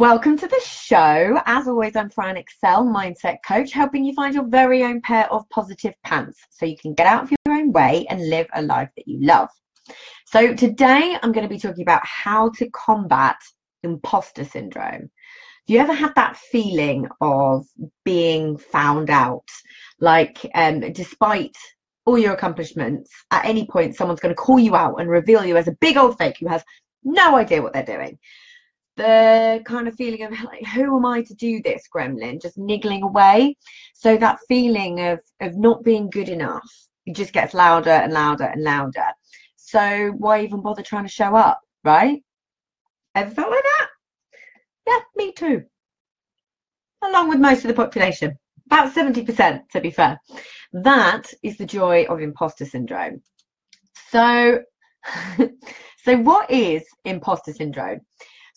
Welcome to the show. As always, I'm Fran Excel, mindset coach, helping you find your very own pair of positive pants so you can get out of your own way and live a life that you love. So, today I'm going to be talking about how to combat imposter syndrome. Do you ever had that feeling of being found out? Like, um, despite all your accomplishments, at any point, someone's going to call you out and reveal you as a big old fake who has no idea what they're doing the kind of feeling of like who am i to do this gremlin? Just niggling away. So that feeling of of not being good enough it just gets louder and louder and louder. So why even bother trying to show up right? Ever felt like that? Yeah me too. Along with most of the population. About 70% to be fair. That is the joy of imposter syndrome. So so what is imposter syndrome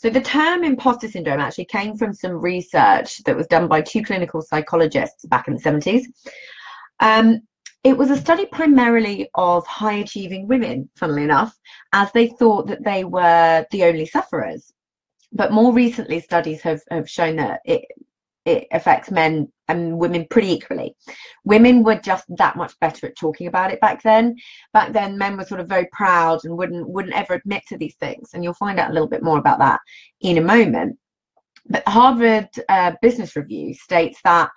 so the term imposter syndrome actually came from some research that was done by two clinical psychologists back in the 70s. Um, it was a study primarily of high achieving women, funnily enough, as they thought that they were the only sufferers. But more recently, studies have, have shown that it, it affects men and women pretty equally. Women were just that much better at talking about it back then. Back then, men were sort of very proud and wouldn't wouldn't ever admit to these things. And you'll find out a little bit more about that in a moment. But Harvard uh, Business Review states that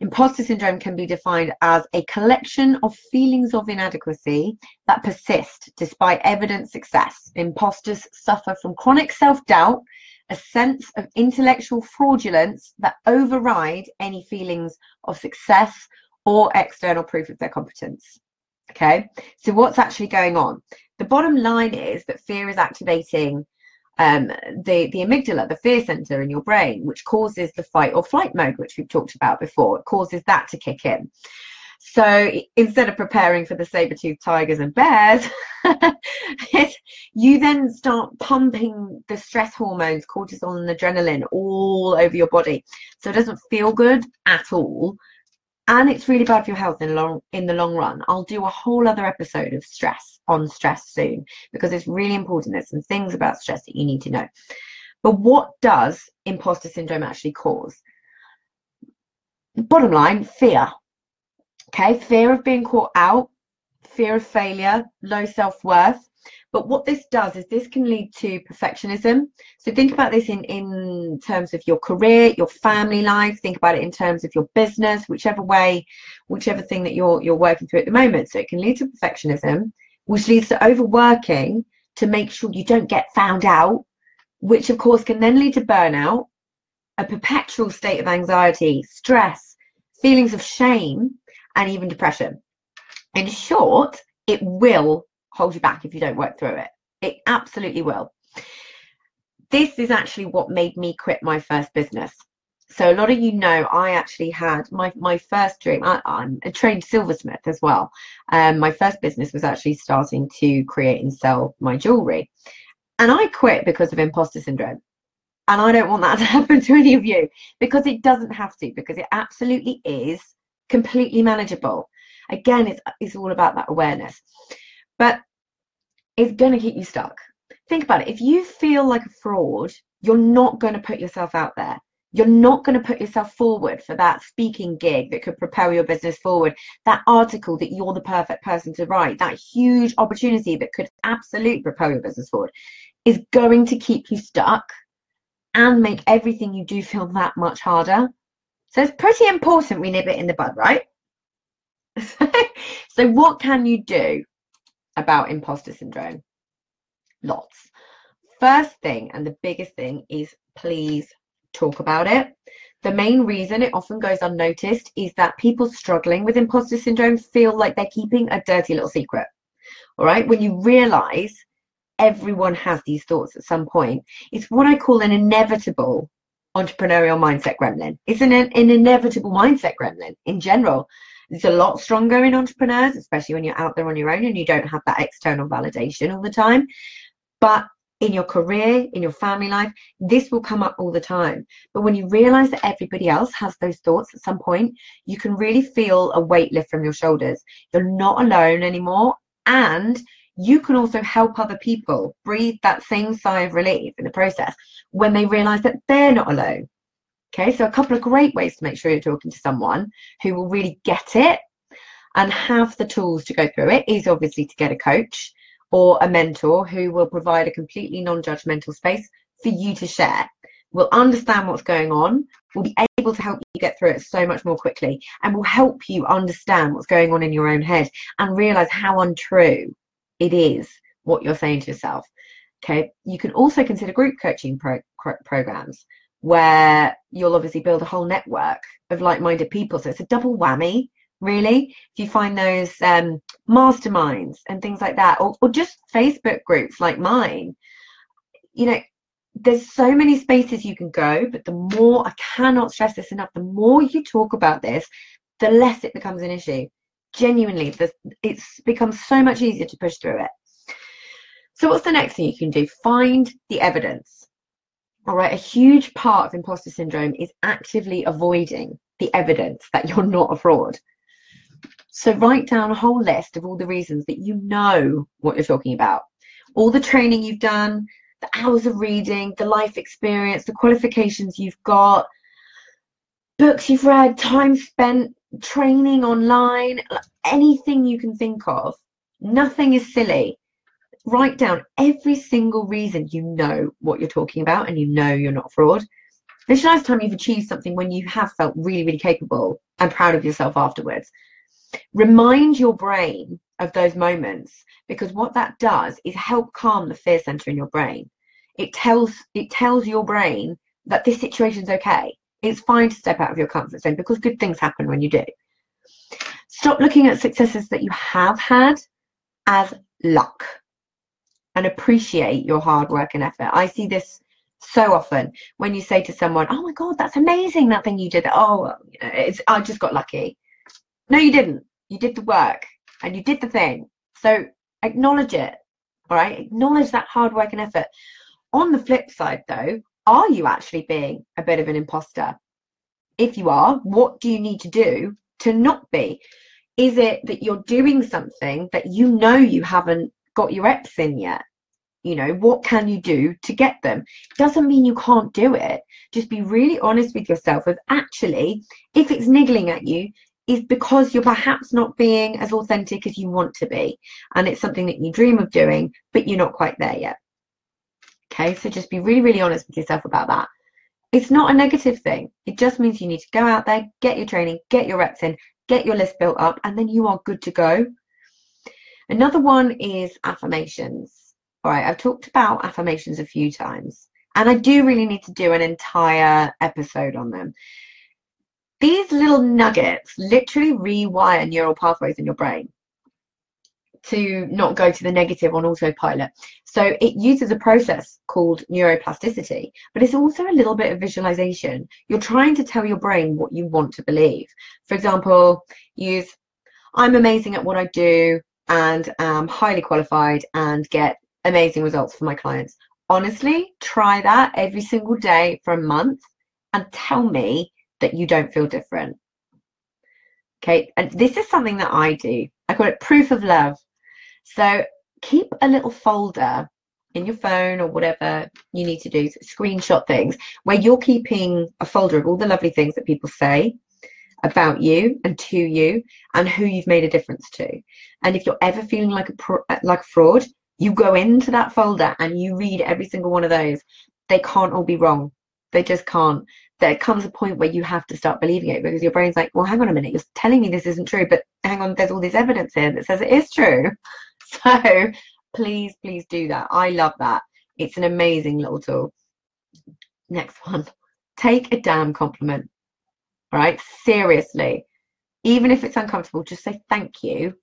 imposter syndrome can be defined as a collection of feelings of inadequacy that persist despite evident success. Imposters suffer from chronic self doubt a sense of intellectual fraudulence that override any feelings of success or external proof of their competence. Okay, so what's actually going on? The bottom line is that fear is activating um, the, the amygdala, the fear center in your brain, which causes the fight or flight mode, which we've talked about before. It causes that to kick in. So instead of preparing for the saber-toothed tigers and bears, you then start pumping the stress hormones, cortisol and adrenaline all over your body. So it doesn't feel good at all. And it's really bad for your health in long in the long run. I'll do a whole other episode of stress on stress soon because it's really important. There's some things about stress that you need to know. But what does imposter syndrome actually cause? Bottom line, fear Okay, fear of being caught out, fear of failure, low self worth. But what this does is this can lead to perfectionism. So think about this in, in terms of your career, your family life, think about it in terms of your business, whichever way, whichever thing that you're you're working through at the moment. So it can lead to perfectionism, which leads to overworking to make sure you don't get found out, which of course can then lead to burnout, a perpetual state of anxiety, stress, feelings of shame, and even depression. In short, it will hold you back if you don't work through it. It absolutely will. This is actually what made me quit my first business. So a lot of you know I actually had my, my first dream. I, am a trained silversmith as well. Um, my first business was actually starting to create and sell my jewelry. And I quit because of imposter syndrome. And I don't want that to happen to any of you because it doesn't have to, because it absolutely is completely manageable. Again, it's, it's all about that awareness. But it's going to keep you stuck. Think about it. If you feel like a fraud, you're not going to put yourself out there. You're not going to put yourself forward for that speaking gig that could propel your business forward, that article that you're the perfect person to write, that huge opportunity that could absolutely propel your business forward is going to keep you stuck and make everything you do feel that much harder. So it's pretty important we nip it in the bud, right? so what can you do about imposter syndrome? Lots. First thing and the biggest thing is please talk about it. The main reason it often goes unnoticed is that people struggling with imposter syndrome feel like they're keeping a dirty little secret. All right, when you realize everyone has these thoughts at some point, it's what I call an inevitable entrepreneurial mindset gremlin. It's an, an inevitable mindset gremlin in general. It's a lot stronger in entrepreneurs, especially when you're out there on your own and you don't have that external validation all the time. But in your career, in your family life, this will come up all the time. But when you realize that everybody else has those thoughts at some point, you can really feel a weight lift from your shoulders. You're not alone anymore. And you can also help other people breathe that same sigh of relief in the process when they realize that they're not alone. Okay, so a couple of great ways to make sure you're talking to someone who will really get it and have the tools to go through it is obviously to get a coach or a mentor who will provide a completely non-judgmental space for you to share will understand what's going on will be able to help you get through it so much more quickly and will help you understand what's going on in your own head and realize how untrue it is what you're saying to yourself. Okay you can also consider group coaching pro- programs where you'll obviously build a whole network of like-minded people. So it's a double whammy really. If you find those um, masterminds and things like that or, or just facebook groups like mine you know there's so many spaces you can go but the more i cannot stress this enough the more you talk about this the less it becomes an issue genuinely it's become so much easier to push through it. So what's the next thing you can do? Find the evidence. All right a huge part of imposter syndrome is actively avoiding the evidence that you're not a fraud. So write down a whole list of all the reasons that you know what you're talking about. All the training you've done, the hours of reading, the life experience, the qualifications you've got, books you've read, time spent training online, anything you can think of. Nothing is silly. Write down every single reason you know what you're talking about and you know you're not fraud. Visualize time you've achieved something when you have felt really, really capable and proud of yourself afterwards. Remind your brain of those moments because what that does is help calm the fear center in your brain. It tells it tells your brain that this situation's okay. It's fine to step out of your comfort zone because good things happen when you do. Stop looking at successes that you have had as luck and appreciate your hard work and effort. I see this so often when you say to someone, "Oh my God, that's amazing! That thing you did. Oh, it's I just got lucky." No, you didn't. You did the work and you did the thing. So acknowledge it. All right. Acknowledge that hard work and effort. On the flip side, though, are you actually being a bit of an imposter? If you are, what do you need to do to not be? Is it that you're doing something that you know you haven't got your reps in yet? You know, what can you do to get them? Doesn't mean you can't do it. Just be really honest with yourself of actually, if it's niggling at you, is because you're perhaps not being as authentic as you want to be. And it's something that you dream of doing, but you're not quite there yet. Okay, so just be really, really honest with yourself about that. It's not a negative thing. It just means you need to go out there, get your training, get your reps in, get your list built up, and then you are good to go. Another one is affirmations. All right, I've talked about affirmations a few times, and I do really need to do an entire episode on them these little nuggets literally rewire neural pathways in your brain to not go to the negative on autopilot. So it uses a process called neuroplasticity, but it's also a little bit of visualization. You're trying to tell your brain what you want to believe. For example, use I'm amazing at what I do and am highly qualified and get amazing results for my clients. Honestly, try that every single day for a month and tell me that you don't feel different. Okay, and this is something that I do. I call it proof of love. So keep a little folder in your phone or whatever you need to do, screenshot things where you're keeping a folder of all the lovely things that people say about you and to you and who you've made a difference to. And if you're ever feeling like a like fraud, you go into that folder and you read every single one of those. They can't all be wrong. They just can't there comes a point where you have to start believing it because your brain's like, well, hang on a minute, you're telling me this isn't true, but hang on, there's all this evidence here that says it is true. So please, please do that. I love that. It's an amazing little tool. Next one. Take a damn compliment. Right, seriously. Even if it's uncomfortable, just say thank you.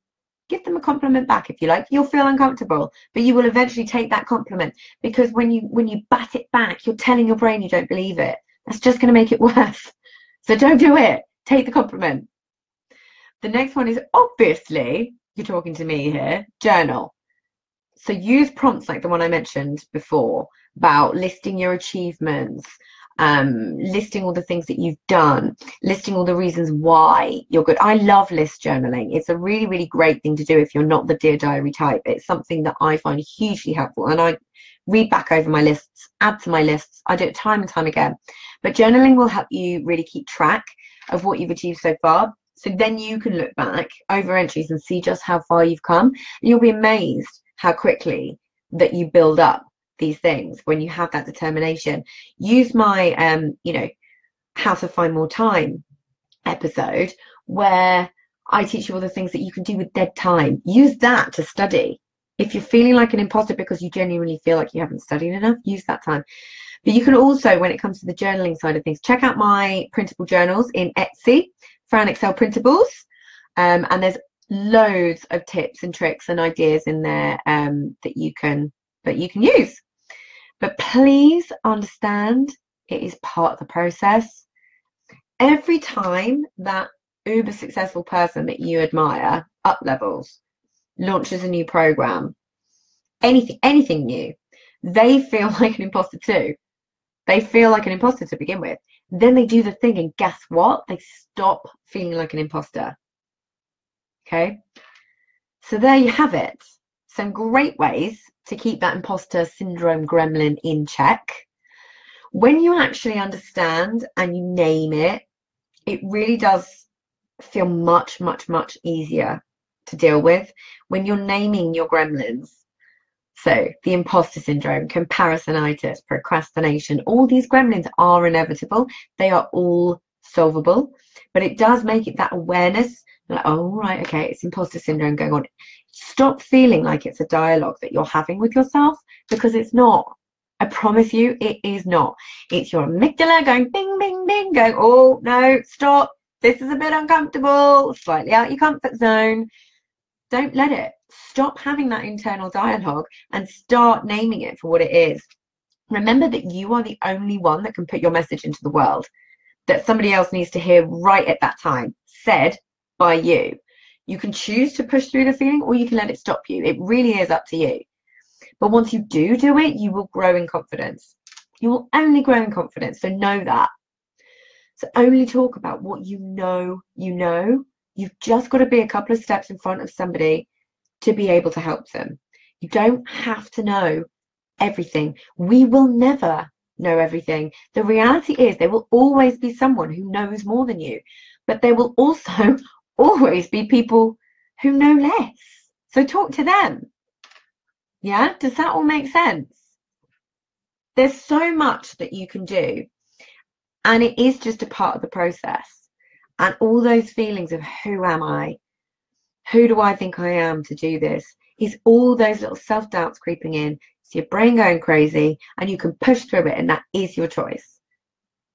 Give them a compliment back if you like. You'll feel uncomfortable, but you will eventually take that compliment because when you when you bat it back, you're telling your brain you don't believe it that's just going to make it worse. So don't do it. Take the compliment. The next one is obviously, you're talking to me here, journal. So use prompts like the one I mentioned before about listing your achievements, um, listing all the things that you've done, listing all the reasons why you're good. I love list journaling. It's a really, really great thing to do if you're not the Dear Diary type. It's something that I find hugely helpful. And I read back over my lists, add to my lists. I do it time and time again. But journaling will help you really keep track of what you've achieved so far. So then you can look back over entries and see just how far you've come. And you'll be amazed how quickly that you build up these things when you have that determination. Use my um you know how to find more time episode where i teach you all the things that you can do with dead time. Use that to study. If you're feeling like an imposter because you genuinely feel like you haven't studied enough use that time. But you can also when it comes to the journaling side of things check out my printable journals in etsy fran excel printables um, and there's loads of tips and tricks and ideas in there um, that you can that you can use but please understand it is part of the process. Every time that uber successful person that you admire up levels, launches a new program, anything, anything new, they feel like an imposter too. They feel like an imposter to begin with. Then they do the thing, and guess what? They stop feeling like an imposter. Okay. So there you have it. Some great ways to keep that imposter syndrome gremlin in check. When you actually understand and you name it, it really does feel much, much, much easier to deal with when you're naming your gremlins. So, the imposter syndrome, comparisonitis, procrastination, all these gremlins are inevitable. They are all solvable, but it does make it that awareness like, oh, right, okay, it's imposter syndrome going on. Stop feeling like it's a dialogue that you're having with yourself because it's not. I promise you, it is not. It's your amygdala going bing, bing, bing, going, oh, no, stop. This is a bit uncomfortable, slightly out of your comfort zone. Don't let it. Stop having that internal dialogue and start naming it for what it is. Remember that you are the only one that can put your message into the world that somebody else needs to hear right at that time, said by you. You can choose to push through the feeling or you can let it stop you. It really is up to you. But once you do do it, you will grow in confidence. You will only grow in confidence. So know that. So only talk about what you know you know. You've just got to be a couple of steps in front of somebody to be able to help them. You don't have to know everything. We will never know everything. The reality is there will always be someone who knows more than you, but there will also always be people who know less. So talk to them. Yeah, does that all make sense? There's so much that you can do, and it is just a part of the process. And all those feelings of who am I? Who do I think I am to do this? Is all those little self doubts creeping in. It's your brain going crazy, and you can push through it, and that is your choice.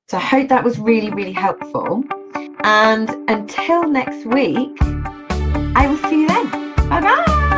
So I hope that was really, really helpful. And until next week, I will see you then. Bye bye.